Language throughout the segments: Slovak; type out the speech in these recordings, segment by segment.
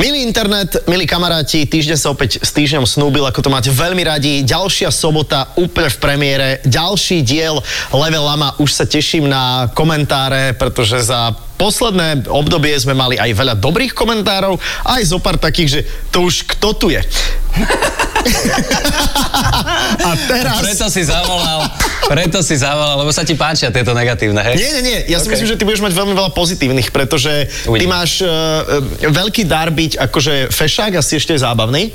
Milý internet, milí kamaráti, týždeň sa opäť s týždňom snúbil, ako to máte veľmi radi. Ďalšia sobota úplne v premiére, ďalší diel Level Lama. Už sa teším na komentáre, pretože za posledné obdobie sme mali aj veľa dobrých komentárov, aj zo pár takých, že to už kto tu je. A teraz... Preto si zavolal, preto si zavolal, lebo sa ti páčia tieto negatívne, hej? Nie, nie, nie. Ja si myslím, že ty budeš mať veľmi veľa pozitívnych, pretože ty Uvidíme. máš uh, veľký dar byť akože fešák a si ešte zábavný.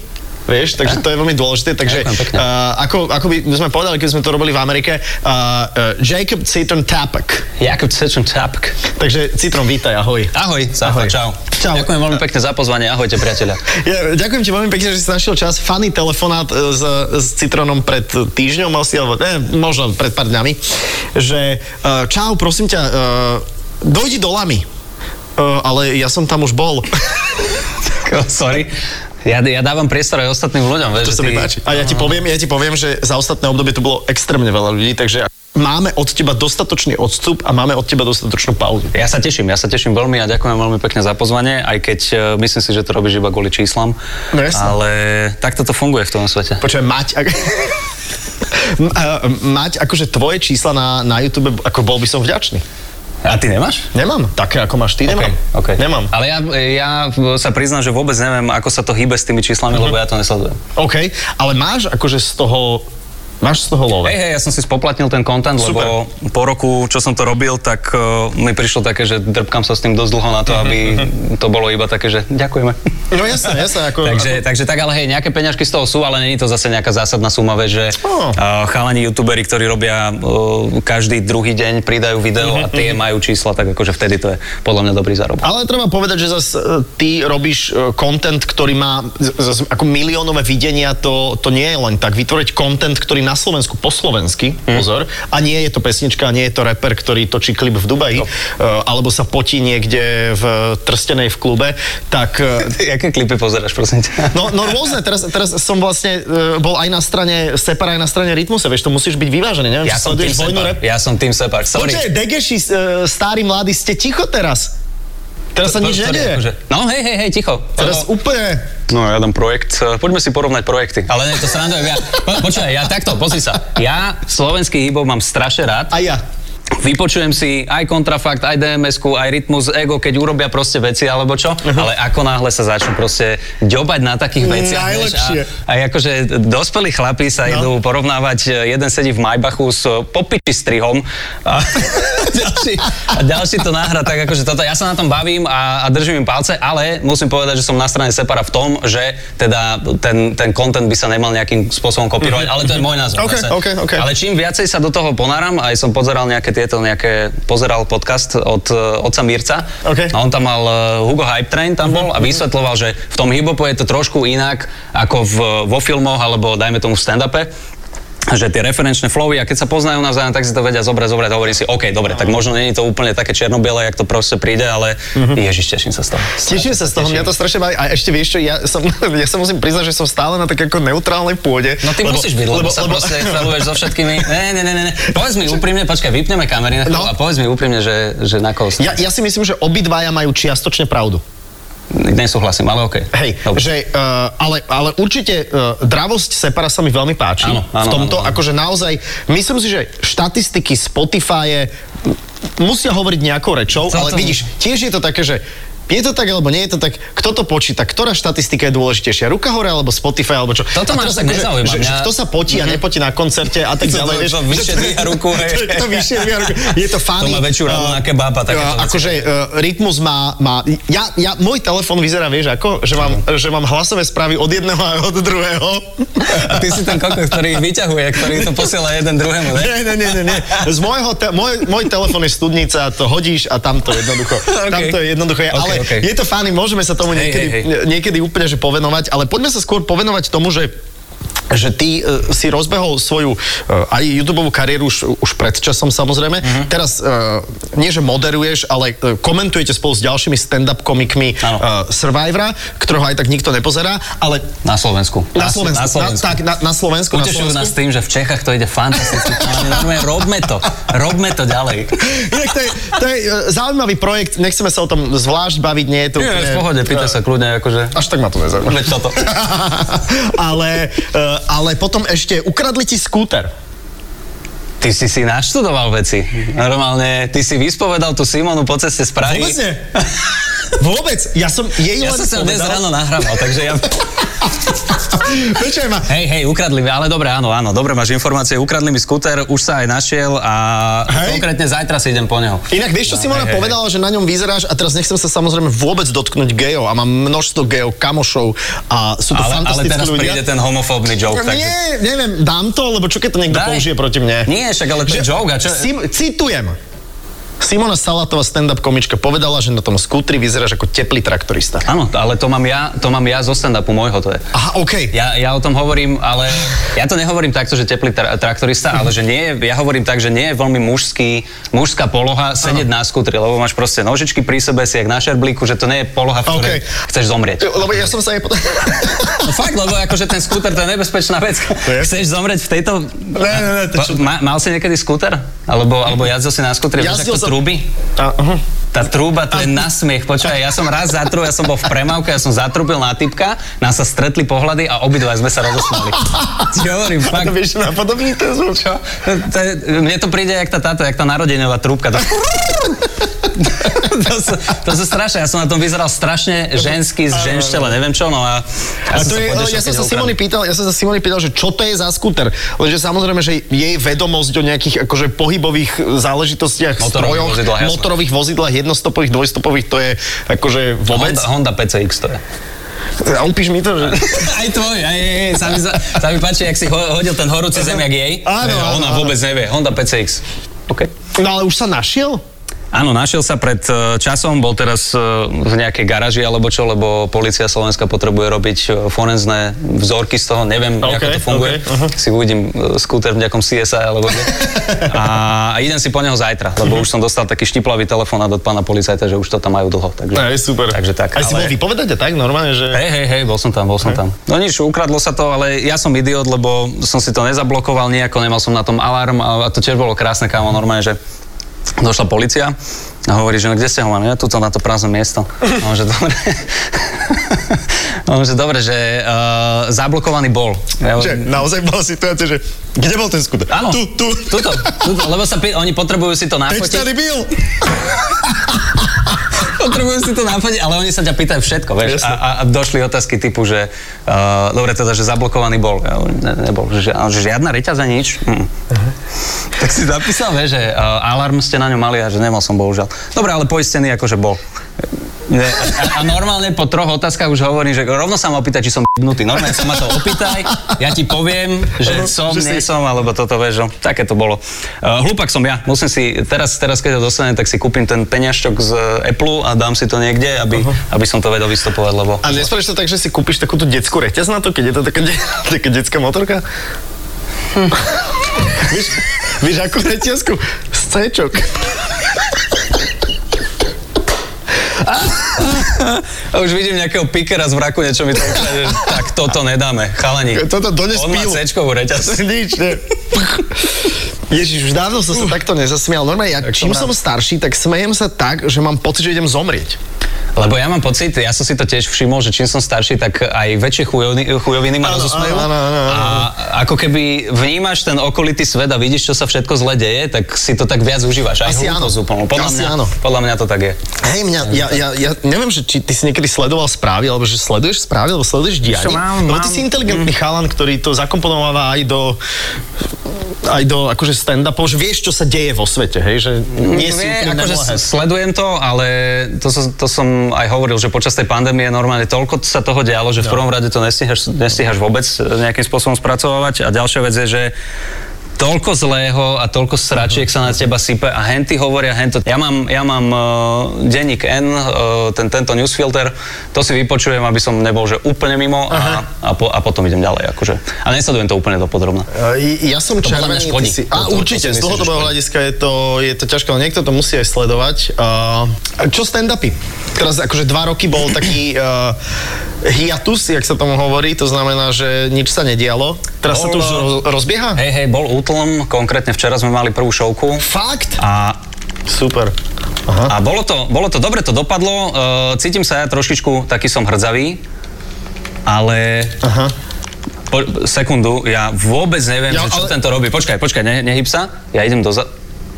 Vieš, takže to je veľmi dôležité. Takže uh, ako, ako by sme povedali, keď sme to robili v Amerike, uh, uh, Jacob Citron Tapek. Jakub Cečun Čapk. Takže Citron, vítaj, ahoj. Ahoj, Safa, Ahoj. čau. Čau. Ďakujem veľmi pekne za pozvanie, ahojte priateľa. Ja, ďakujem ti veľmi pekne, že si našiel čas. Funny telefonát e, s, s Citronom pred týždňom asi, alebo ne, možno pred pár dňami, že uh, čau, prosím ťa, dojdi do Lamy. Ale ja som tam už bol. Sorry. Ja, ja dávam priestor aj ostatným ľuďom, vieš, To sa mi ty- páči. A ja ti poviem, ja ti poviem, že za ostatné obdobie tu bolo extrémne veľa ľudí, takže máme od teba dostatočný odstup a máme od teba dostatočnú pauzu. Ja sa teším, ja sa teším veľmi a ďakujem veľmi pekne za pozvanie, aj keď uh, myslím si, že to robíš iba kvôli číslam. No jasné. Ale takto to funguje v tom svete. Počujem, mať... Ak... A- mať akože tvoje čísla na, na YouTube, ako bol by som vďačný. A ty nemáš? Nemám. Také, ako máš ty, nemám. Okay. Nemám. Ale ja, ja sa priznám, že vôbec neviem, ako sa to hýbe s tými číslami, Mhm. lebo ja to nesledujem. OK, ale máš akože z toho, máš z toho love. Hej, hej, ja som si spoplatnil ten content, Super. lebo po roku, čo som to robil, tak uh, mi prišlo také, že drpkám sa s tým dosť dlho na to, aby to bolo iba také, že ďakujeme. No jasné, jasné. Ako, takže, takže tak, ale hej, nejaké peňažky z toho sú, ale není to zase nejaká zásadná suma, vieš, že Oh. uh, chalani youtuberi, ktorí robia uh, každý druhý deň, pridajú video a tie majú čísla, tak akože vtedy to je podľa mňa dobrý zárobok. Ale treba povedať, že zase ty robíš content, ktorý má z- z- ako miliónové videnia, to, to nie je len tak. Vytvoriť content, ktorý na Slovensku po slovensky, pozor, a nie je to pesnička, nie je to rapper, ktorý točí klip v Dubaji, no. alebo sa potí niekde v Trstenej v klube, tak e, Jaké klipy pozeráš, prosím ťa? No, no rôzne, teraz, teraz som vlastne uh, bol aj na strane Separa, aj na strane Rytmusa, vieš, to musíš byť vyvážený, neviem, Ja som tým separ. rap. Ja som tým separ. Sorry. Počkaj, Degeši, uh, starí mladí, ste ticho teraz. Teraz sa To- nič nedieje. akože- No hej, hej, hej, ticho. Teraz Lebo- úplne... No, ja dám projekt. Eh, Poďme si porovnať projekty. Ale nie, to sa nám ja, po, Počúvaj, ja takto, pozri sa. Ja slovenský hip mám strašne rád. A ja. Vypočujem si aj kontrafakt, aj dms aj rytmus, ego, keď urobia proste veci alebo čo, Mhm. ale ako náhle sa začnú proste ďobať na takých veciach. Najlepšie. A, a akože dospelí chlapí sa No. idú porovnávať, jeden sedí v Majbachu s popiči strihom a ďalší, a ďalší to nahra, tak akože toto, ja sa na tom bavím a, a držím im palce, ale musím povedať, že som na strane Separa v tom, že teda ten, ten content by sa nemal nejakým spôsobom kopírovať, ale to je môj názor. Mhm. OK, zase. OK, OK. Ale čím viacej sa do toho ponáram, aj som pozeral nejaké tieto, nejaké, pozeral podcast od uh, otca Mirca. OK. A on tam mal uh, Hugo Hype Train tam bol a vysvetloval, že v tom hip-hopu je to trošku inak ako v, vo filmoch alebo dajme tomu v stand-upe že tie referenčné flowy a keď sa poznajú navzájom, tak si to vedia zobrať, zobrať a hovorím si, OK, dobre, tak možno nie je to úplne také čierno-biele, jak to proste príde, ale ježiš, teším sa z toho. Teším sa z toho, mňa to strašne baví. A ešte vieš čo, ja, som, ja sa musím priznať, že som stále na tak ako neutrálnej pôde. No ty lebo, musíš byť, lebo, lebo sa lebo, proste feluješ so všetkými. Ne, ne, ne, ne, ne. Povedz mi úprimne, počkaj, vypneme kamery na No. a povedz mi úprimne, že, že na koho Ja, ja si myslím, že obidvaja majú čiastočne pravdu. Nesúhlasím, ale OK. Hej, Dobre. že, uh, ale, ale určite uh, dravosť Separa sa mi veľmi páči. Áno, áno, v tomto, áno, áno. akože naozaj, myslím si, že štatistiky Spotify musia hovoriť nejakou rečou, Co ale vidíš, tiež je to také, že je to tak, alebo nie je to tak, kto to počíta, ktorá štatistika je dôležitejšia, ruka hore, alebo Spotify, alebo čo. Toto ma tak akože, nezaujíma, Že, že mňa- kto sa potí a nepotí na koncerte a tak ďalej. vieš, vyššie dvíha ruku, hej. to vyššie dvíha ruku. Je to funny. To má väčšiu ranu Uh, na kebab a takéto veci. Akože uh, rytmus má, má ja, ja, môj telefon vyzerá, vieš, ako, že mám, že mám hlasové správy od jedného a od druhého. A ty si ten kokos, ktorý ich vyťahuje, ktorý to posiela jeden druhému, ne? Nie, nie, nie, nie. Z môjho te- môj, môj telefon je studnica, to hodíš a tam to jednoducho, OK. tam to je jednoducho je. OK, ale OK. je to fajn, môžeme sa tomu Hej, niekedy, hej, hej. niekedy úplne že povenovať, ale poďme sa skôr povenovať tomu, že že ty uh, si rozbehol svoju uh, aj YouTube kariéru už, už pred časom samozrejme. Uh-huh. Teraz uh, nie, že moderuješ, ale uh, komentujete spolu s ďalšími stand-up komikmi Áno. uh, Survivora, ktorého aj tak nikto nepozerá, ale Na Slovensku. na Slovensku. Na Slovensku. Na, tak, na, na Slovensku. na Utešujú nás tým, že v Čechách to ide fantasticky. Normálne robme to. Robme to ďalej. Inak to je, to je uh, zaujímavý projekt, nechceme sa o tom zvlášť baviť, nie je to Nie, v pohode, pýtaj sa kľudne, akože... Až tak ma to nezaujíma. Veď toto. ale, uh, ale potom ešte ukradli ti skúter. Ty si si naštudoval veci. Normálne, ty si vyspovedal tú Simonu po ceste z Prahy. Vôbec nie. Vôbec. Ja som jej Ja len som sa dnes povedal- ráno nahrával, takže ja... Počkaj ma. Hej, hej, ukradli mi, ale dobre, áno, áno, dobre máš informácie, ukradli mi skúter, už sa aj našiel a Hej. konkrétne zajtra si idem po neho. Inak vieš, čo Simona hej, hej, povedala, že na ňom vyzeráš a teraz nechcem sa samozrejme vôbec dotknúť gejov a mám množstvo gejov, kamošov a sú to Ale, ale fantastickí teraz ľudia. príde ten homofóbny joke. takže- Nie, neviem, dám to, lebo čo keď to niekto Daj. použije proti mne? Nie, však ale to je joke. A čo... Citujem. Simona Salatová, stand-up komička, povedala, že na tom skútri vyzeráš ako teplý traktorista. Áno, ale to mám ja, to mám ja zo stand-upu môjho to je. Aha, OK. Ja, ja o tom hovorím, ale ja to nehovorím takto, že teplý tra- traktorista, ale že nie, je- ja hovorím tak, že nie je veľmi mužský, mužská poloha sedieť na skútri, lebo máš proste nožičky pri sebe, si jak na šerblíku, že to nie je poloha, v ktorej OK. chceš zomrieť. Lebo ja som sa aj potom... No fakt, lebo akože ten skúter to je nebezpečná vec. je. Chceš zomrieť v tejto... Ne, ne, ne, to čo- Ma, mal si niekedy skúter? Alebo, alebo jazdil si na skútri? Jazdil A, uh-huh. Tá trúba, to je nasmiech. Počúvaj, ja som raz zatrúbil, ja som bol v premávke, ja som zatrúbil na typka, nás sa stretli pohľady a obidva sme sa rozosmali. Ti hovorím, A fakt. to vieš napodobniť ten zvuk? Čo? To je, mne to príde jak tá táto, jak tá narodenová trúbka. To... to, sú, to sú strašné, ja som na tom vyzeral strašne ženský, z ženštele, neviem čo, no a... A som to je, potešil, ja som sa Simony pýtal, ja som sa Simony pýtal, že čo to je za skúter. Lenže samozrejme, že jej vedomosť o nejakých akože pohybových záležitostiach, Motorových strojoch, vozidlách, motorových vozidlách, jednostopových, dvojstopových, to je akože vôbec. Honda, Honda PCX to je. A upíš mi to, že... Aj tvoj, aj, aj, sa mi, sa, sa mi páči, jak si ho, hodil ten horúci zemiak jej. Áno, Ona áno. vôbec nevie. Honda PCX. OK. No ale už sa našiel? Áno, našiel sa pred e, časom, bol teraz e, v nejakej garáži alebo čo, lebo policia Slovenska potrebuje robiť e, forenzné vzorky z toho, neviem, OK, ako to funguje. OK, aha. Si uvidím skúter v nejakom CSI alebo kde. A, a idem si po neho zajtra, lebo už som dostal taký štiplavý telefón od pána policajta, že už to tam majú dlho. Takže, Aj, super. Takže tak. Aj si bol vypovedať tak normálne, že... Hej, hej, hej, bol som tam, bol som tam. No nič, ukradlo sa to, ale ja som idiot, lebo som si to nezablokoval nejako, nemal som na tom alarm a to tiež bolo krásne, kámo, normálne, že došla policia a hovorí, že no, kde ste ho mali? Ja tuto na to prázdne miesto. A on, že dobre. on, že dobre, že uh, zablokovaný bol. Ja, Že naozaj bola situácia, že kde bol ten skúter? Áno, Tu, tu. Tuto, tuto, lebo sa, oni potrebujú si to Teď nafotiť. tady byl. Potrebujú si to nafotiť, ale oni sa ťa pýtajú všetko, vieš. A, a, a došli otázky typu, že uh, dobre teda, že zablokovaný bol. Ne, nebol, že, že, žiadna reťaza, nič. Mm. Tak si zapísal, vieš, že uh, alarm ste na ňom mali a že nemal som bohužiaľ. Dobre, ale poistený akože bol. A, a normálne po troch otázkach už hovorím, že rovno sa ma opýta, či som jebnutý. Normálne sa ma to opýtaj, ja ti poviem, že som, Že si- nie som, alebo toto, vieš, no, také to bolo. Uh, hlupak som ja, musím si, teraz, teraz keď ho dostanem, tak si kúpim ten peňažčok z Apple a dám si to niekde, aby, aby som to vedel vystupovať, lebo... A nespravíš to tak, že si kúpiš takúto detskú reťaz na to, keď je to taká, de- taká detská motorka? Víš, víš, akú reťazku? Z C-čok. A už vidím nejakého pikera z vraku, niečo mi to ukáže, že tak toto nedáme, chalani. Toto dones On má. C-čkovú reťaz. Nič, ne. Ježiš, už dávno som sa takto nezasmial. Normálne, ja čím som starší, tak smejem sa tak, že mám pocit, že idem zomrieť. Lebo ja mám pocit, ja som si to tiež všimol, že čím som starší, tak aj väčšie chujoviny, chujoviny ma rozosmejú. A ako keby vnímaš ten okolitý svet a vidíš, čo sa všetko zle deje, tak si to tak viac užívaš. Aj Asi áno. úplnú. Podľa, Asi mňa, áno. podľa mňa to tak je. Hej, mňa, ja, ja, ja neviem, že či ty si niekedy sledoval správy, alebo že sleduješ správy, alebo sleduješ dianie. Čo mám, Lebo ty mám. si inteligentný chalan, ktorý to zakomponováva aj do aj do akože stand-upov, že vieš, čo sa deje vo svete, hej, že nie si úplne akože sledujem to, ale to, to som aj hovoril, že počas tej pandémie normálne toľko sa toho dialo, že v prvom rade to nestíhaš, nestíhaš vôbec nejakým spôsobom spracovávať. A ďalšia vec je, že toľko zlého a toľko sračiek sa na teba sype a henty hovoria hento. Ja mám, ja mám uh, denník N, uh, ten, tento newsfilter, to si vypočujem, aby som nebol že úplne mimo a, a, po, a potom idem ďalej. Akože. A nesledujem to úplne dopodrobne. Uh, ja som mňa červený, škodí. si... To- A to- to určite, z dlhodobého hľadiska je to, je to ťažké, ale niekto to musí aj sledovať. Uh, čo stand-upy? Teraz akože dva roky bol taký uh, hiatus, jak sa tomu hovorí, to znamená, že nič sa nedialo. Teraz sa to už rozbieha? Hej, hej, bol útlom, konkrétne včera sme mali prvú šovku Fakt? a Super. Aha. A bolo to, bolo to dobre, to dopadlo. Uh, cítim sa ja trošičku, taký som hrdzavý, ale... Aha. Po, sekundu, ja vôbec neviem, Ja, že čo ale- tento robí. Počkaj, počkaj, ne, nehyb sa. Ja idem doza...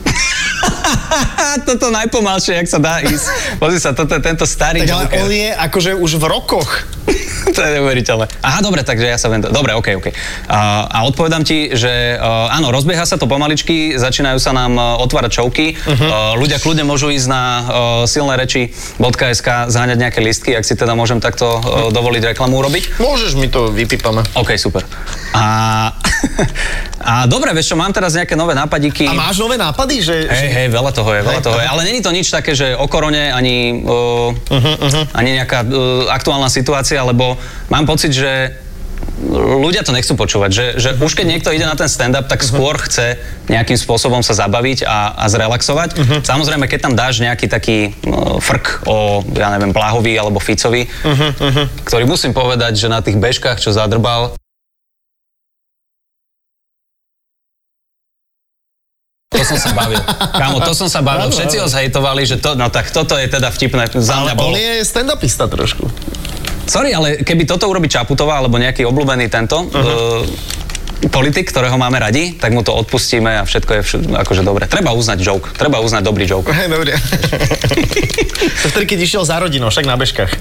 toto najpomalšie, jak sa dá ísť. Pozri sa, toto, tento starý Tak ale on je akože už v rokoch. to je neuveriteľné. Aha, dobre, takže ja sa viem... Dobre, OK, OK. A, a odpovedám ti, že uh, áno, rozbieha sa to pomaličky, začínajú sa nám uh, otvárať čovky. Uh-huh. Uh, ľudia kľudne môžu ísť na uh, silné reči.sk zháňať nejaké listky, ak si teda môžem takto uh, dovoliť reklamu urobiť. Môžeš, my to vypípame. OK, super. A, a dobre, vieš čo, mám teraz nejaké nové nápadíky. A máš nové nápady, že... Hej, hej, veľa toho je, veľa toho je. Ale není to nič také, že o korone, ani, uh, Mhm, ani nejaká uh, aktuálna situácia, lebo mám pocit, že ľudia to nechcú počúvať, že, že Mhm. už keď niekto ide na ten stand-up, tak skôr chce nejakým spôsobom sa zabaviť a, a zrelaxovať. Mhm. Samozrejme, keď tam dáš nejaký taký uh, frk o, ja neviem, Blahovi alebo Ficovi, Mhm, ktorý musím povedať, že na tých bežkách, čo zadrbal, To som sa bavil. Kámo, to som sa bavil. Všetci ho zhejtovali, že to, no tak toto je teda vtipné. Za mňa bolo. on je stand-upista trošku. Sorry, ale keby toto urobí Čaputová alebo nejaký obľúbený tento uh-huh. Politik, ktorého máme radi, tak mu to odpustíme a všetko je všet, akože dobre. Treba uznať joke. Treba uznať dobrý joke. Hej, dobre. to vtedy, keď išiel za rodinou, však na bežkách.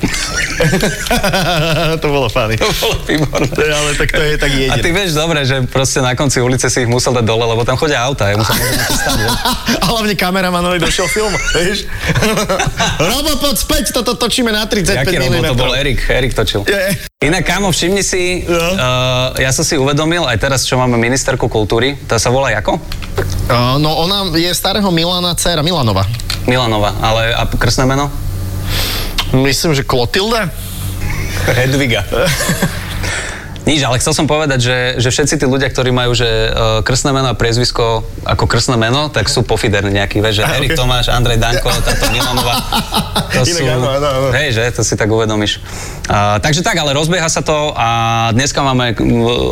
to bolo funny. To bolo výborné. To je, ale tak to je tak A ty vieš dobre, že proste na konci ulice si ich musel dať dole, lebo tam chodia auta, ja musel. A hlavne kameramanovi došiel film, vieš? Robo, poď späť, toto točíme na 35 Jaký to bol Erik, Erik točil. Je. Inak, kámo, všimni si, No. uh, ja som si uvedomil, aj teraz, čo máme ministerku kultúry, tá sa volá ako? Uh, no ona je starého Milana dcera, Milanova. Milanova, ale a krstné meno? Myslím, že Klotilda? Hedviga. Nič, ale chcel som povedať, že, že všetci tí ľudia, ktorí majú že uh, krstné meno a priezvisko ako krstné meno, tak sú pofiderní nejakí, vieš, že Erik ok. Tomáš, Andrej Danko, táto Milanova. To sú, hej, že, to si tak uvedomíš. Uh, takže tak, ale rozbieha sa to a dneska máme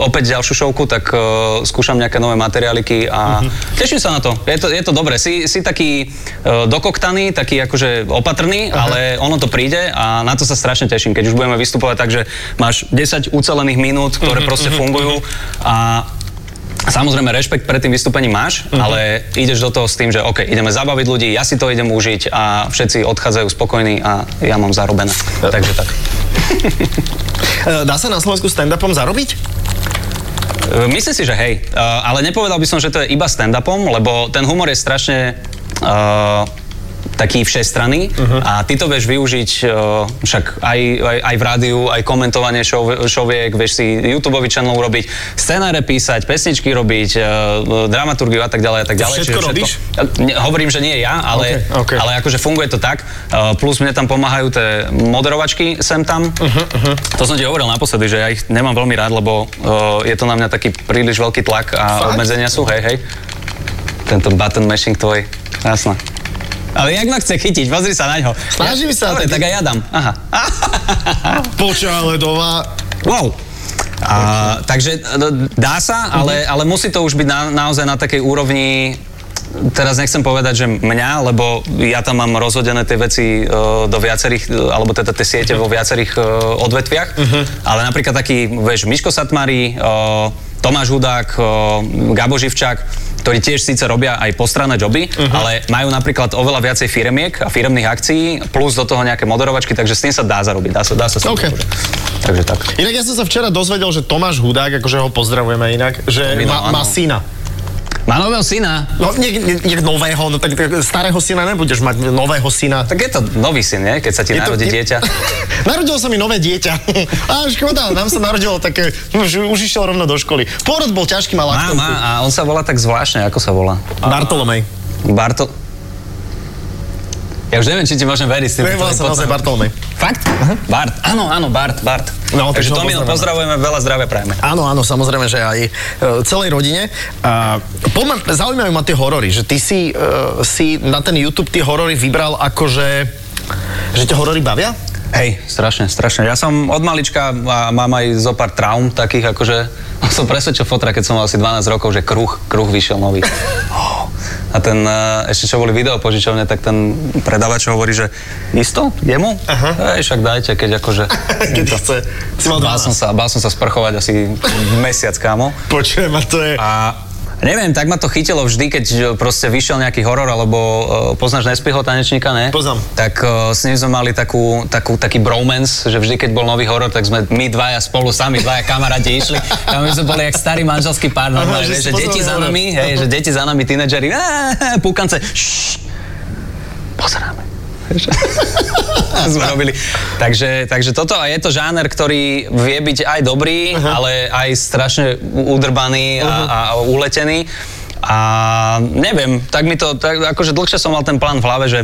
opäť ďalšiu šovku, tak uh, skúšam nejaké nové materiáliky a Mhm. teším sa na to. Je to, je to dobré. Si, si taký uh, dokoktaný, taký akože opatrný, ale ono to príde a na to sa strašne teším, keď už budeme vystupovať tak, že máš 10 ucelených minút, ktoré Mhm, proste fungujú a Samozrejme, rešpekt pred tým vystúpením máš, Mhm. ale ideš do toho s tým, že OK, ideme zabaviť ľudí, ja si to idem užiť a všetci odchádzajú spokojní a ja mám zarobené. Takže tak. Uh, Dá sa na Slovensku stand-upom zarobiť? E, Myslím si, že hej, Uh, ale nepovedal by som, že to je iba stand-upom, lebo ten humor je strašne uh, taký všestranný uh-huh. a ty to vieš využiť uh, však aj, aj, aj v rádiu, aj komentovanie show, showiek, vieš si YouTube channel urobiť, scenáre písať, pesničky robiť, uh, dramaturgiu a tak ďalej a tak ďalej. všetko Čiže robíš? Hovorím, že nie ja, ale, Ok, ok. ale akože funguje to tak. Uh, plus mne tam pomáhajú tie moderovačky sem tam. Uh-huh, To som ti hovoril naposledy, že ja ich nemám veľmi rád, lebo uh, je to na mňa taký príliš veľký tlak a Fakt? obmedzenia sú, hej, hej. Tento button mashing tvoj, jasné. Ale jak ma chce chytiť? Pozri sa na ňo. Snažím sa, Dobre, tak- aj ja dám. Aha. Poča, ale doma... Wow. A, takže e, dá sa, ale, ale musí to už byť na, naozaj na takej úrovni teraz nechcem povedať, že mňa, lebo ja tam mám rozhodené tie veci uh, do viacerých, uh, alebo teda tie siete vo viacerých uh, odvetviach, ale napríklad taký, vieš, Miško Satmari, uh, Tomáš Hudák, uh, Gabo Živčák, ktorí tiež síce robia aj postranné joby, ale majú napríklad oveľa viacej firemiek a firemných akcií, plus do toho nejaké moderovačky, takže s tým sa dá zarobiť, dá sa, dá sa s tým OK. akože. Takže tak. Inak ja som sa včera dozvedel, že Tomáš Hudák, akože ho pozdravujeme inak, že má, má syna. Má nového syna. No, nie, nie, nie nového, no tak, tak starého syna nebudeš mať, nového syna. Tak je to nový syn, nie? Keď sa ti Je to- narodí je- dieťa. Narodilo sa mi nové dieťa. A škoda, nám sa narodilo také, už, už išiel rovno do školy. Pôrod bol ťažký, mal Má, má, a on sa volá tak zvláštne, ako sa volá? Bartolomej. Bartol... Ja už neviem, či ti môžem veriť s tým. Volá sa naozaj Bartolomej. Fakt? Bart, áno, áno, Bart, Bart. No, Takže Tomino, pozdravujeme. veľa zdravia prajeme. Áno, áno, samozrejme, že aj e, celej rodine. A poďme, zaujímajú ma tie horory, že ty si, e, si na ten YouTube tie horory vybral akože, že ťa horory bavia? Hej, strašne, strašne. Ja som od malička a mám aj zo pár traum takých, akože som presvedčil fotra, keď som mal asi 12 rokov, že kruh, kruh vyšiel nový. A ten, eh, ešte čo boli video požičovne, tak ten predávač hovorí, že isto, jemu? Aha. Hej, však dajte, keď akože... Keď chce. Si mal Bál som 12. sa, bál som sa sprchovať asi mesiac, kámo. Počujem, a to je... A neviem, tak ma to chytilo vždy, keď proste vyšiel nejaký horor, alebo uh, poznáš Nespiho tanečníka, ne? Poznám. Tak uh, s ním sme mali takú, takú, taký bromance, že vždy, keď bol nový horor, tak sme my dvaja spolu, sami dvaja kamaráti išli. A my sme boli jak starý manželský pár, normálne, že že deti za nami, hej, že deti za nami, tínedžeri, púkance, šš, pozeráme. sme robili. Takže, takže toto a je to žáner, ktorý vie byť aj dobrý, ale aj strašne udrbaný a, a uletený. A neviem, tak mi to, tak, akože dlhšie som mal ten plán v hlave, že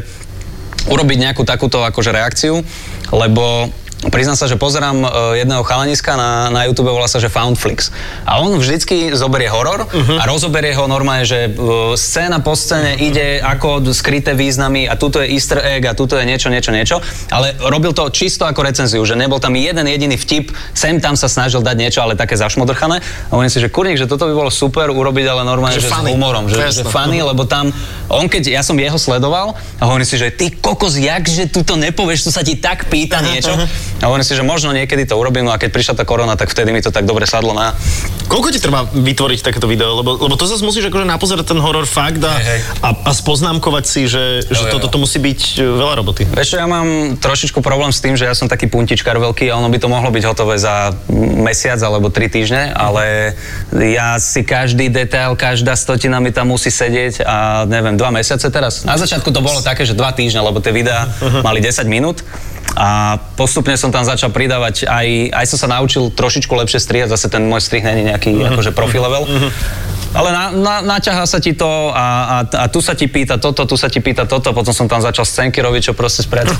urobiť nejakú takúto akože reakciu, lebo priznám sa, že pozerám e, jedného chalaniska na, na YouTube, volá sa, že Foundflix. A on vždycky zoberie horor a rozoberie ho normálne, že e, scéna po scéne ide ako skryté významy a tuto je easter egg a tuto je niečo, niečo, niečo. Ale robil to čisto ako recenziu, že nebol tam jeden jediný vtip, sem tam sa snažil dať niečo, ale také zašmodrchané. A on si, že kurník, že toto by bolo super urobiť, ale normálne, Že že, funny. s humorom, že, že funny, lebo tam, on keď, ja som jeho sledoval a hovorím si, že ty kokos, jak, že tu to nepovieš, tu sa ti tak pýta niečo. A hovorím si, že možno niekedy to urobím, no a keď prišla tá korona, tak vtedy mi to tak dobre sadlo na... Koľko ti treba vytvoriť takéto video? Lebo, lebo to zase musíš akože napozerať ten horor fakt a, Hej, hej. a, a spoznámkovať si, že, že jo, toto jo. to musí byť e, veľa roboty. Vieš ja mám trošičku problém s tým, že ja som taký puntičkar veľký a ono by to mohlo byť hotové za mesiac alebo tri týždne, ale ja si každý detail, každá stotina mi tam musí sedieť a neviem, dva mesiace teraz. Na začiatku to bolo také, že dva týždne, lebo tie videá mali 10 minút a postupne som tam začal pridávať aj, aj som sa naučil trošičku lepšie strihať, zase ten môj strih není nejaký akože profi level. Ale na, na, naťahá sa ti to a, a, a tu sa ti pýta toto, tu sa ti pýta toto, potom som tam začal scénky robiť, čo proste spredu.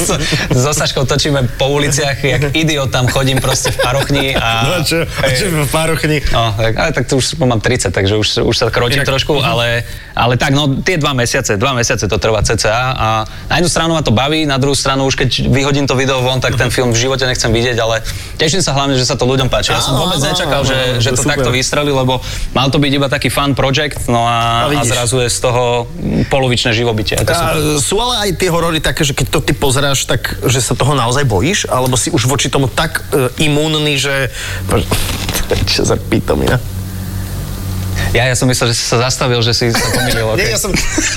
so Saškou točíme po uliciach, jak idiot tam chodím proste v parochni a... No čo, čo v párochni? No, tak, ale tak tu už mám 30, takže už, už sa kročím Inak- trošku, ale, ale tak, no tie dva mesiace, dva mesiace to trvá cca a na jednu stranu ma to baví, na druhú stranu už keď vyhodím to video von, tak ten film v živote nechcem vidieť, ale teším sa hlavne, že sa to ľuďom páči. Ja som vôbec nečakal, že, že to takto vystrelí, lebo mal to byť iba taký fun project, no A a, a, zrazu je z toho polovičné živobytie. ako. A sú ale aj tie horory také, že keď to ty pozeráš, tak že sa toho naozaj bojíš? Alebo si už voči tomu tak e, imúnny, že... Čo za pitomina? Ja, ja som myslel, že si sa zastavil, že si sa pomýlil. Nie, Okay. ja som...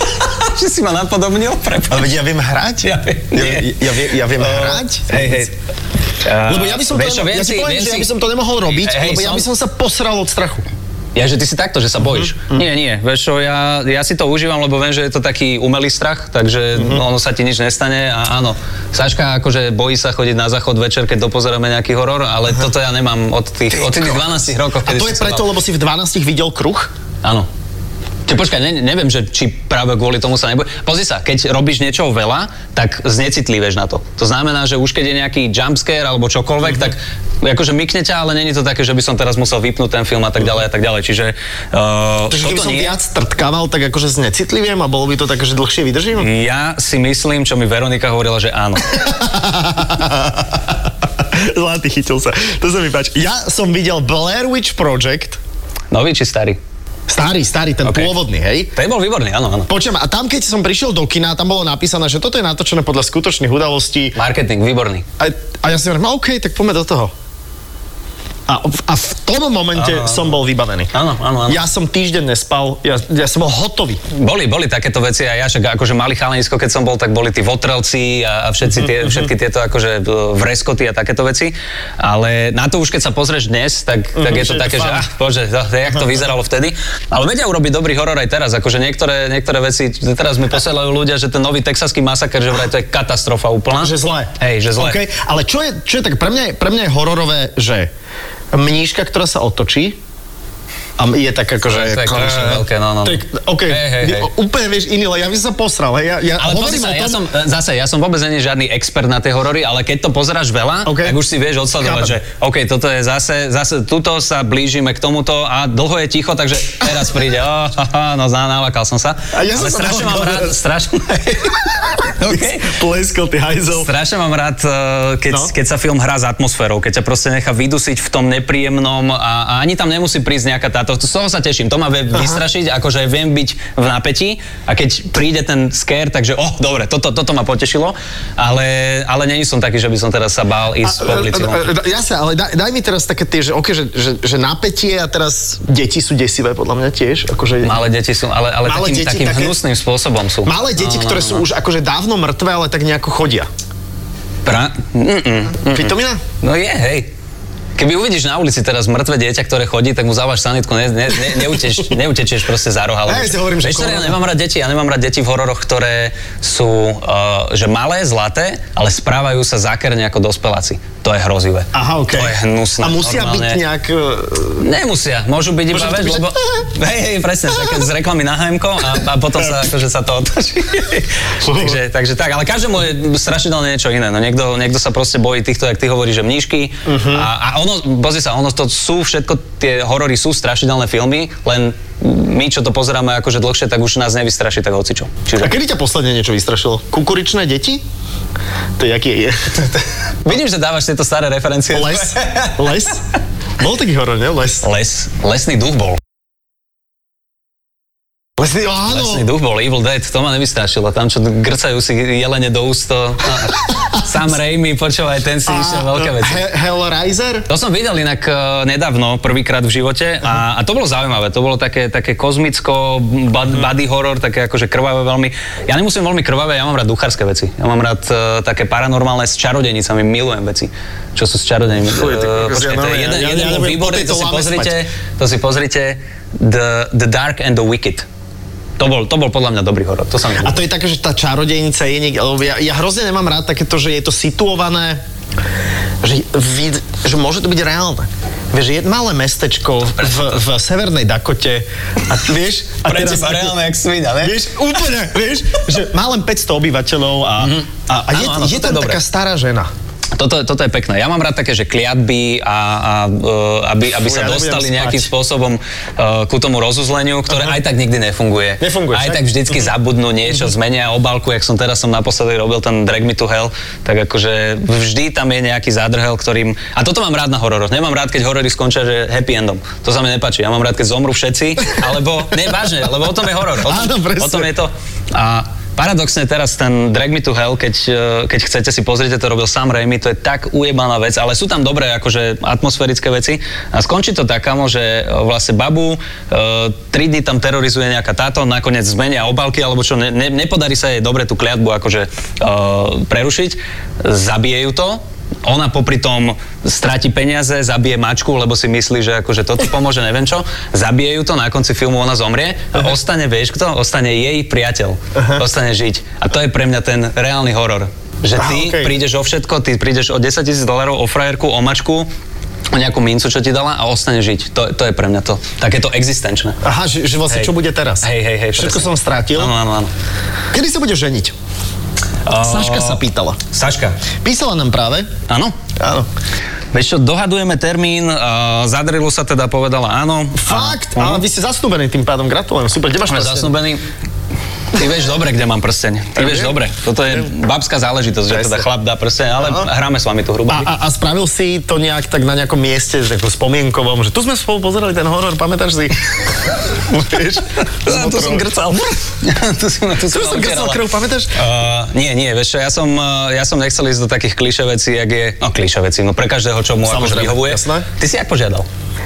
že si ma napodobnil, prepáč. Ale ja viem hrať. Ja viem, ja, nie. ja, viem, ja viem Uh, hrať. Hej, hej. Uh, Lebo ja by som, vieš to, ja si poviem, ja by som nemohol robiť, Hej, lebo ja som- by som sa posral od strachu. Ja, že ty si takto, že sa bojíš. Mhm, Nie, nie, vieš čo, ja, ja si to užívam, lebo viem, že je to taký umelý strach, takže Mhm. ono sa ti nič nestane a áno. Saška akože bojí sa chodiť na záchod večer, keď dopozeráme nejaký horor, ale toto ja nemám od tých, od tých 12 rokov, A to je preto, lebo si v 12 videl kruh? Áno. Čiže počkaj, ne, neviem, že či práve kvôli tomu sa neboj. Pozri sa, keď robíš niečo veľa, tak znecitliveš na to. To znamená, že už keď je nejaký jumpscare alebo čokoľvek, tak akože mykne ťa, ale není to také, že by som teraz musel vypnúť ten film a tak ďalej a tak ďalej. Čiže uh, Takže keby som nie. viac trtkával, tak akože znecitliviem a bolo by to také, že dlhšie vydržím? Ja si myslím, čo mi Veronika hovorila, že áno. Zlatý, chytil sa. To sa mi páči. Ja som videl Blair Witch Project. Nový či starý? Starý, starý, ten OK. pôvodný, hej? Ten bol výborný, áno, áno. Počujem, a tam, keď som prišiel do kina, tam bolo napísané, že toto je natočené podľa skutočných udalostí. Marketing, výborný. A, a ja si hovorím, no OK, tak poďme do toho. A, v- a v tom momente Áno, som bol vybavený. Áno, áno, áno. Ja som týždeň nespal, ja, ja som bol hotový. Boli, boli takéto veci a ja však akože malý chalanisko, keď som bol, tak boli tí votrelci a, a všetci tie, všetky tieto akože e, vreskoty a takéto veci. Ale na to už keď sa pozrieš dnes, tak, tak je to že je to také, že fun. ah, bože, to, jak to vyzeralo vtedy. Ale vedia urobiť dobrý horor aj teraz, akože niektoré, niektoré veci, teraz mi posielajú ľudia, že ten nový texaský masaker, že vraj to je katastrofa úplná. Že zlé. Hej, že zlé. Okay, ale čo je, čo je tak, pre mňa, je, pre mňa je hororové, že mníška, ktorá sa otočí, a je tak akože... To je klišé veľké, no, no. To je, OK, Hej, hej, hej. úplne vieš iný, ja by som posral. Hej, ja, ja Ale hovorím sa, o ja tom, som, zase, ja som vôbec nie žiadny expert na tie horory, ale keď to pozeráš veľa, OK. tak už si vieš odsledovať, že OK, toto je zase, zase tuto sa blížime k tomuto a dlho je ticho, takže teraz príde, oh, haha, no zá, nalakal som sa. A ja ale strašne mám rád, strašne, okay. Pleskal, ty hajzel. Strašne mám rád, keď, No. no? keď sa film hrá s atmosférou, keď ťa proste nechá vydusiť v tom nepríjemnom a, a ani tam nemusí prísť nejaká táto, z toho sa teším, to ma vie vystrašiť, akože viem byť v napätí a keď príde ten scare, takže oh, dobre, toto, toto ma potešilo, ale, ale není som taký, že by som teraz sa bál ísť. A- von. a- a- Jasne, ale daj, daj mi teraz také tie, že, okay, že, že, že napätie a teraz deti sú desivé podľa mňa tiež. Akože, Malé deti sú, ale, ale Malé takým, deti takým také- hnusným spôsobom sú. malé deti, No, no, ktoré no, sú no. už akože dávno mŕtve, ale tak nejako chodia. Pra... Mm-mm. Vitamína? No je, hej. Keby uvidíš na ulici teraz mŕtve dieťa, ktoré chodí, tak mu závaš sanitku, ne, ne, ne, neuteš, neutečieš proste za roh. Ja si hovorím, že Vieš, čo, ja nemám rád deti, ja nemám rád deti v hororoch, ktoré sú, uh, že malé, zlaté, ale správajú sa zákerne ako dospeláci. To je hrozivé. Aha, OK. To je hnusné. A musia byť Normálne- nejak... e, Nemusia, môžu byť iba, vieš, byť, že- lebo... Hej, hej, presne, také z reklamy na HMko a, a potom sa, akože sa to otočí. takže, takže tak, ale každému je strašidelne niečo iné. No niekto, niekto sa proste bojí týchto, jak ty hovoríš, že mníšky. Mhm. A, a ono, pozri sa, ono to sú všetko, tie horory sú strašidelné filmy, len my, čo to pozeráme akože dlhšie, tak už nás nevystraší tak hocičo. A Čiže kedy ťa posledne niečo vystrašilo? Kukuričné deti? To je, aký je? vidím, že dávaš tieto staré referencie. Les? Les? Bol taký horor, ne? Les. Les, lesný duch bol. Lesný, áno. Lesný duch bol Evil Dead, to ma nevystrašilo. Tam, čo grcajú si jelene do úst, to... Sam Raimi, počúvaj, ten si išiel veľké veci. He- Hellraiser? To som videl inak uh, nedávno, prvýkrát v živote a, a to bolo zaujímavé. To bolo také, také kozmicko, bad, body horror, také akože krvavé veľmi. Ja nemusím veľmi krvavé, ja mám rád duchárske veci. Ja mám rád uh, také paranormálne s čarodejnicami, milujem veci. Čo sú s ty Uh, počkaj, ja to je jeden, jeden výborný, to si pozrite, to si pozrite The, the Dark and the Wicked. To bol, to bol podľa mňa dobrý horor. To sa mi A to je také, že tá čarodejnica je niekde, lebo ja, ja hrozne nemám rád takéto, že je to situované, že, vid, že môže to byť reálne. Vieš, je malé mestečko v, v severnej Dakote a vieš... A Pre teba reálne jak svinia, ne? Vieš, úplne, vieš, že má len 500 obyvateľov a, a, a je, Áno, áno, je toto je tam taká stará žena. Toto, toto je pekné. Ja mám rád také, že kliatby a, a uh, aby, aby Fuj, sa ja dostali spať. nejakým spôsobom uh, ku tomu rozuzleniu, ktoré aj tak nikdy nefunguje. Nefunguje, Aj tak vždycky zabudnú niečo, zmenia obálku, jak som teraz som naposledy robil ten Drag Me to Hell, tak akože vždy tam je nejaký zádrhel, ktorým... A toto mám rád na hororoch. Nemám rád, keď horory skončia, že happy endom. To sa mi nepáči. Ja mám rád, keď zomru všetci, alebo... Nie, vážne, lebo o tom je horor. O tom, Áno, presne. o tom je to. A Paradoxne teraz ten Drag Me to Hell, keď, eh, keď chcete si pozrieť, to robil Sam Raimi, to je tak ujebaná vec, ale sú tam dobré akože atmosférické veci. A skončí to tak, kamo, že eh, vlastne babu eh, tri dny tam terorizuje nejaká táto, nakoniec zmenia obálky, alebo čo, ne, ne, nepodarí sa jej dobre tú kliatbu akože prerušiť, zabije ju to, ona popri tom stráti peniaze, zabije mačku, lebo si myslí, že akože toto pomôže, neviem čo. Zabije ju to, na konci filmu ona zomrie a ostane, vieš kto? Ostane jej priateľ. Ostane žiť. A to je pre mňa ten reálny horor. Že ty okej. prídeš o všetko, ty prídeš o 10 tisíc dolarov, o frajerku, o mačku, o nejakú mincu, čo ti dala a ostane žiť. To, to je pre mňa to. Takéto existenčné. Aha, že, že vlastne Hej. čo bude teraz? Hej, hej, hej. Všetko presne. som strátil. Áno, áno, áno. Kedy sa budeš ženiť? Saška sa pýtala. Saška. Písala nám práve. Áno? Áno. Vieš čo, dohadujeme termín, uh, zadrilo sa teda, povedala áno. Fakt? Áno. Ale vy ste zasnúbení tým pádom, gratulujem. Super, kde máš Sme zasnúbení. Ty vieš dobre, kde mám prsteň. Ty vieš dobre. Toto je babská záležitosť, že teda chlap dá prsteň, ale hráme s vami tu hrubo. A, a, a spravil si to nejak tak na nejakom mieste, že ako spomienkovom, že tu sme spolu pozerali ten horor, pamätáš si? Vieš? A, tu som grcal. tu som, tu Tu som grcal krv, pamätáš? Uh, nie, nie, vieš čo, ja som, uh, ja som nechcel ísť do takých kliše vecí, jak je, no kliše vecí, no pre každého, čo mu akože vyhovuje. jasné. Ty si jak požiadal?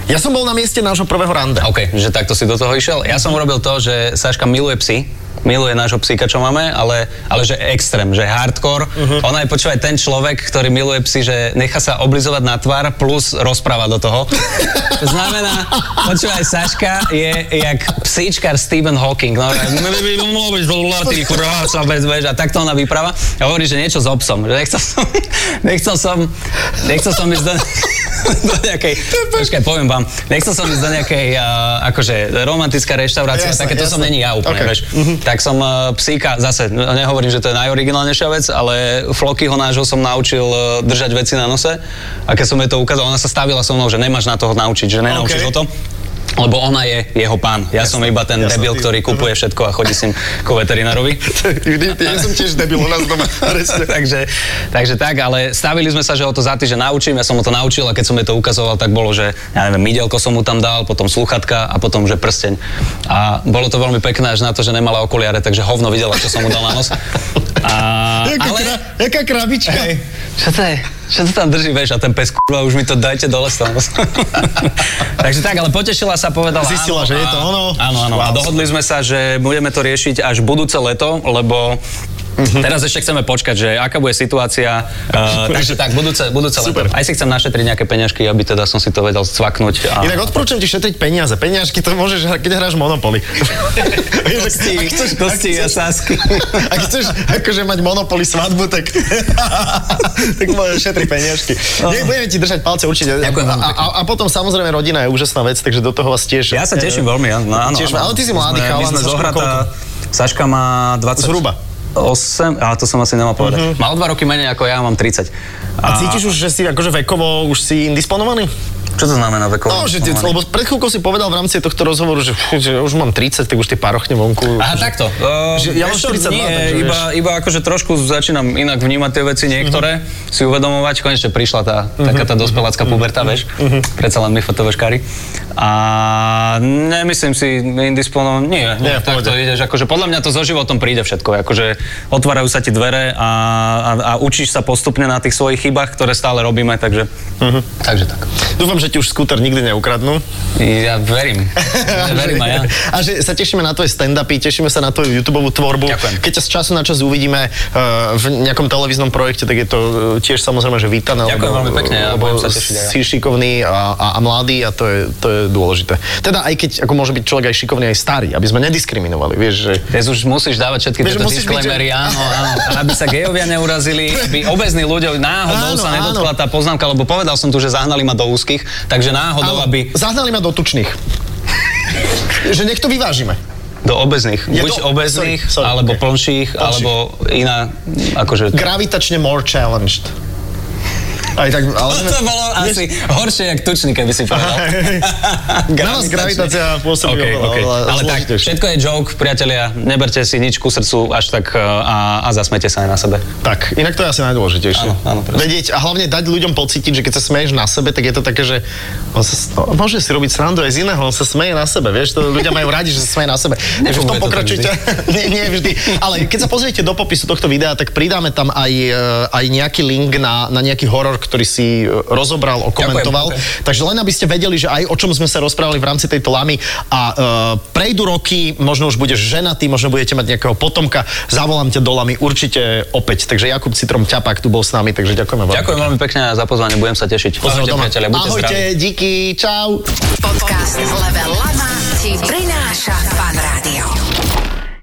Ja som bol na mieste nášho prvého rande. OK, že takto si do toho išiel. Ja som urobil to, že Saška miluje psy, miluje nášho psíka, čo máme, ale, ale že extrém, že hardcore. Uh-huh. Ona je počúvaj ten človek, ktorý miluje psy, že nechá sa oblizovať na tvár plus rozpráva do toho. To znamená, počúvaj, Saška je jak psíčkar Stephen Hawking. No, a takto ona vypráva. A hovorí, že niečo s obsom. Že nechcel som, nechcel som, nechcel som ísť do, do nejakej, počkaj, poviem vám, nechcel som ísť do nejakej, uh, akože, romantická reštaurácia, také to som není ja úplne, Ok. vieš. Tak som uh, psíka, zase, nehovorím, že to je najoriginálnejšia vec, ale Flokyho nášho som naučil uh, držať veci na nose a keď som jej to ukázal, ona sa stavila so mnou, že nemáš na toho naučiť, že nenaučíš Ok. ho to. Lebo ona je jeho pán. Ja som iba ten jasné, debil, ty- ktorý kupuje všetko a chodí s ním ku veterinárovi. Vždy, ja som tiež debil u nás doma. Takže, takže tak, ale stavili sme sa, že ho to za týždeň naučím, ja som mu to naučil a keď som jej to ukazoval, tak bolo, že ja neviem, midelko som mu tam dal, potom sluchatka a potom, že prsteň. A bolo to veľmi pekné až na to, že nemala okuliare, takže hovno videla, čo som mu dal na nos. A, Jaká, ale... kra, jaká krabička. Hej, čo to je? Čo to tam drží, vieš? A ten pes, kurva, už mi to dajte dole. Takže tak, ale potešila sa, povedala Zistila, áno, že je a- to ono? Áno, áno. A dohodli sme sa, že budeme to riešiť až budúce leto, lebo Mhm. Teraz ešte chceme počkať, že aká bude situácia. Uh, takže tak, budúce, budúce leto. Super. Aj si chcem našetriť nejaké peňažky, aby teda som si to vedel cvaknúť. A... Inak odporúčam ti šetriť peniaze. Peniažky to môžeš, keď hráš Monopoly. Kosti, ak chceš- kosti a sásky. Ak chceš akože mať Monopoly svadbu, tak, tak môžeš šetriť peniažky. Nie, budeme ti držať palce určite. Ďakujem a, a, a, potom samozrejme rodina je úžasná vec, takže do toho vás tiež... Ja sa teším veľmi, áno. áno, Tiež, áno. ale ty si mladý My sme zohratá... Saška má 20... Zhruba. 8, a to som asi nemal povedať. Uh-huh. Mal dva roky menej ako ja, mám 30. A cítiš už, že si akože vekovo už si indisponovaný? Čo to znamená vekovo? No, že ty, lebo pred chvíľkou si povedal v rámci tohto rozhovoru, že, že už mám 30, tak už tie parochne vonku. Aha, takto. Uh, Že ja mám 42, nie, takže iba, iba akože trošku začínam inak vnímať tie veci niektoré, si uvedomovať, konečne prišla tá, taká tá dospelácka puberta, vieš, predsa len my fotovaškári. A nemyslím si indisponovan, nie, Nie, nie v tak to pohode. ideš, akože podľa mňa to so životom príde všetko, akože otvárajú sa ti dvere a, a, a učíš sa postupne na tých svojich chybách, ktoré stále robíme, takže, takže tak. Dúfam, že ti už skúter nikdy neukradnú. Ja verím, ja verím aj ja. A že sa tešíme na tvoje stand-upy, tešíme sa na tvoju YouTube tvorbu. Ďakujem. Keď ťa z času na čas uvidíme uh, v nejakom televíznom projekte, tak je to uh, tiež samozrejme, že vítané. Ďakujem veľmi pekne, ja lebo sa tešiť. Si šikovný a, a, a mladý a to je, to je dôležité. Teda aj keď ako môže byť človek aj šikovný, aj starý, aby sme nediskriminovali, vieš, že... Dnes už musíš dávať všetky tieto byť, disclaimery, že- áno, áno. Aby sa gejovia neurazili, aby obezní ľudia náhodou Áno, sa áno. nedotkla tá poznámka, lebo povedal som tu, že zahnali ma do úzkých, takže náhodou, Áno, aby Zahnali ma do tučných. že to vyvážime. do obezných, Je buď to- obezných, sorry, sorry, alebo ok. plnších, alebo iná, akože... Gravitačne more challenged. Aj tak, ale... To bolo asi horšie, jak tučný, keby si povedal. Na gravitácia pôsobí Okay, oveľa, okay. oveľa Ale tak, všetko je joke, priatelia, neberte si nič ku srdcu až tak uh, a, a zasmete sa aj na sebe. Tak, inak to je asi najdôležitejšie. Áno, áno, presne. Vedieť a hlavne dať ľuďom pocítiť, že keď sa smeješ na sebe, tak je to také, že on sa, no, môže si robiť srandu aj z iného, on sa smeje na sebe, vieš, to ľudia majú radi, že sa smeje na sebe. Takže v tom to pokračujte. nie, nie vždy. Ale keď sa pozriete do popisu tohto videa, tak pridáme tam aj, e, aj nejaký link na, na nejaký horor, ktorý si e, rozobral, okomentoval. Ďakujem, Takže len aby ste vedeli, že aj o čom sme sa rozprávali v rámci tejto lamy a uh, prejdú roky, možno už budeš ženatý, možno budete mať nejakého potomka, zavolám ťa do lamy určite opäť. Takže Jakub Citrom Ťapák tu bol s nami, takže ďakujeme vám. Ďakujem veľmi pekne za pozvanie, budem sa tešiť. Pozor Ahojte, doma. priatelia, buďte Ahojte, zdraví. díky, čau. Podcast Level Lama ti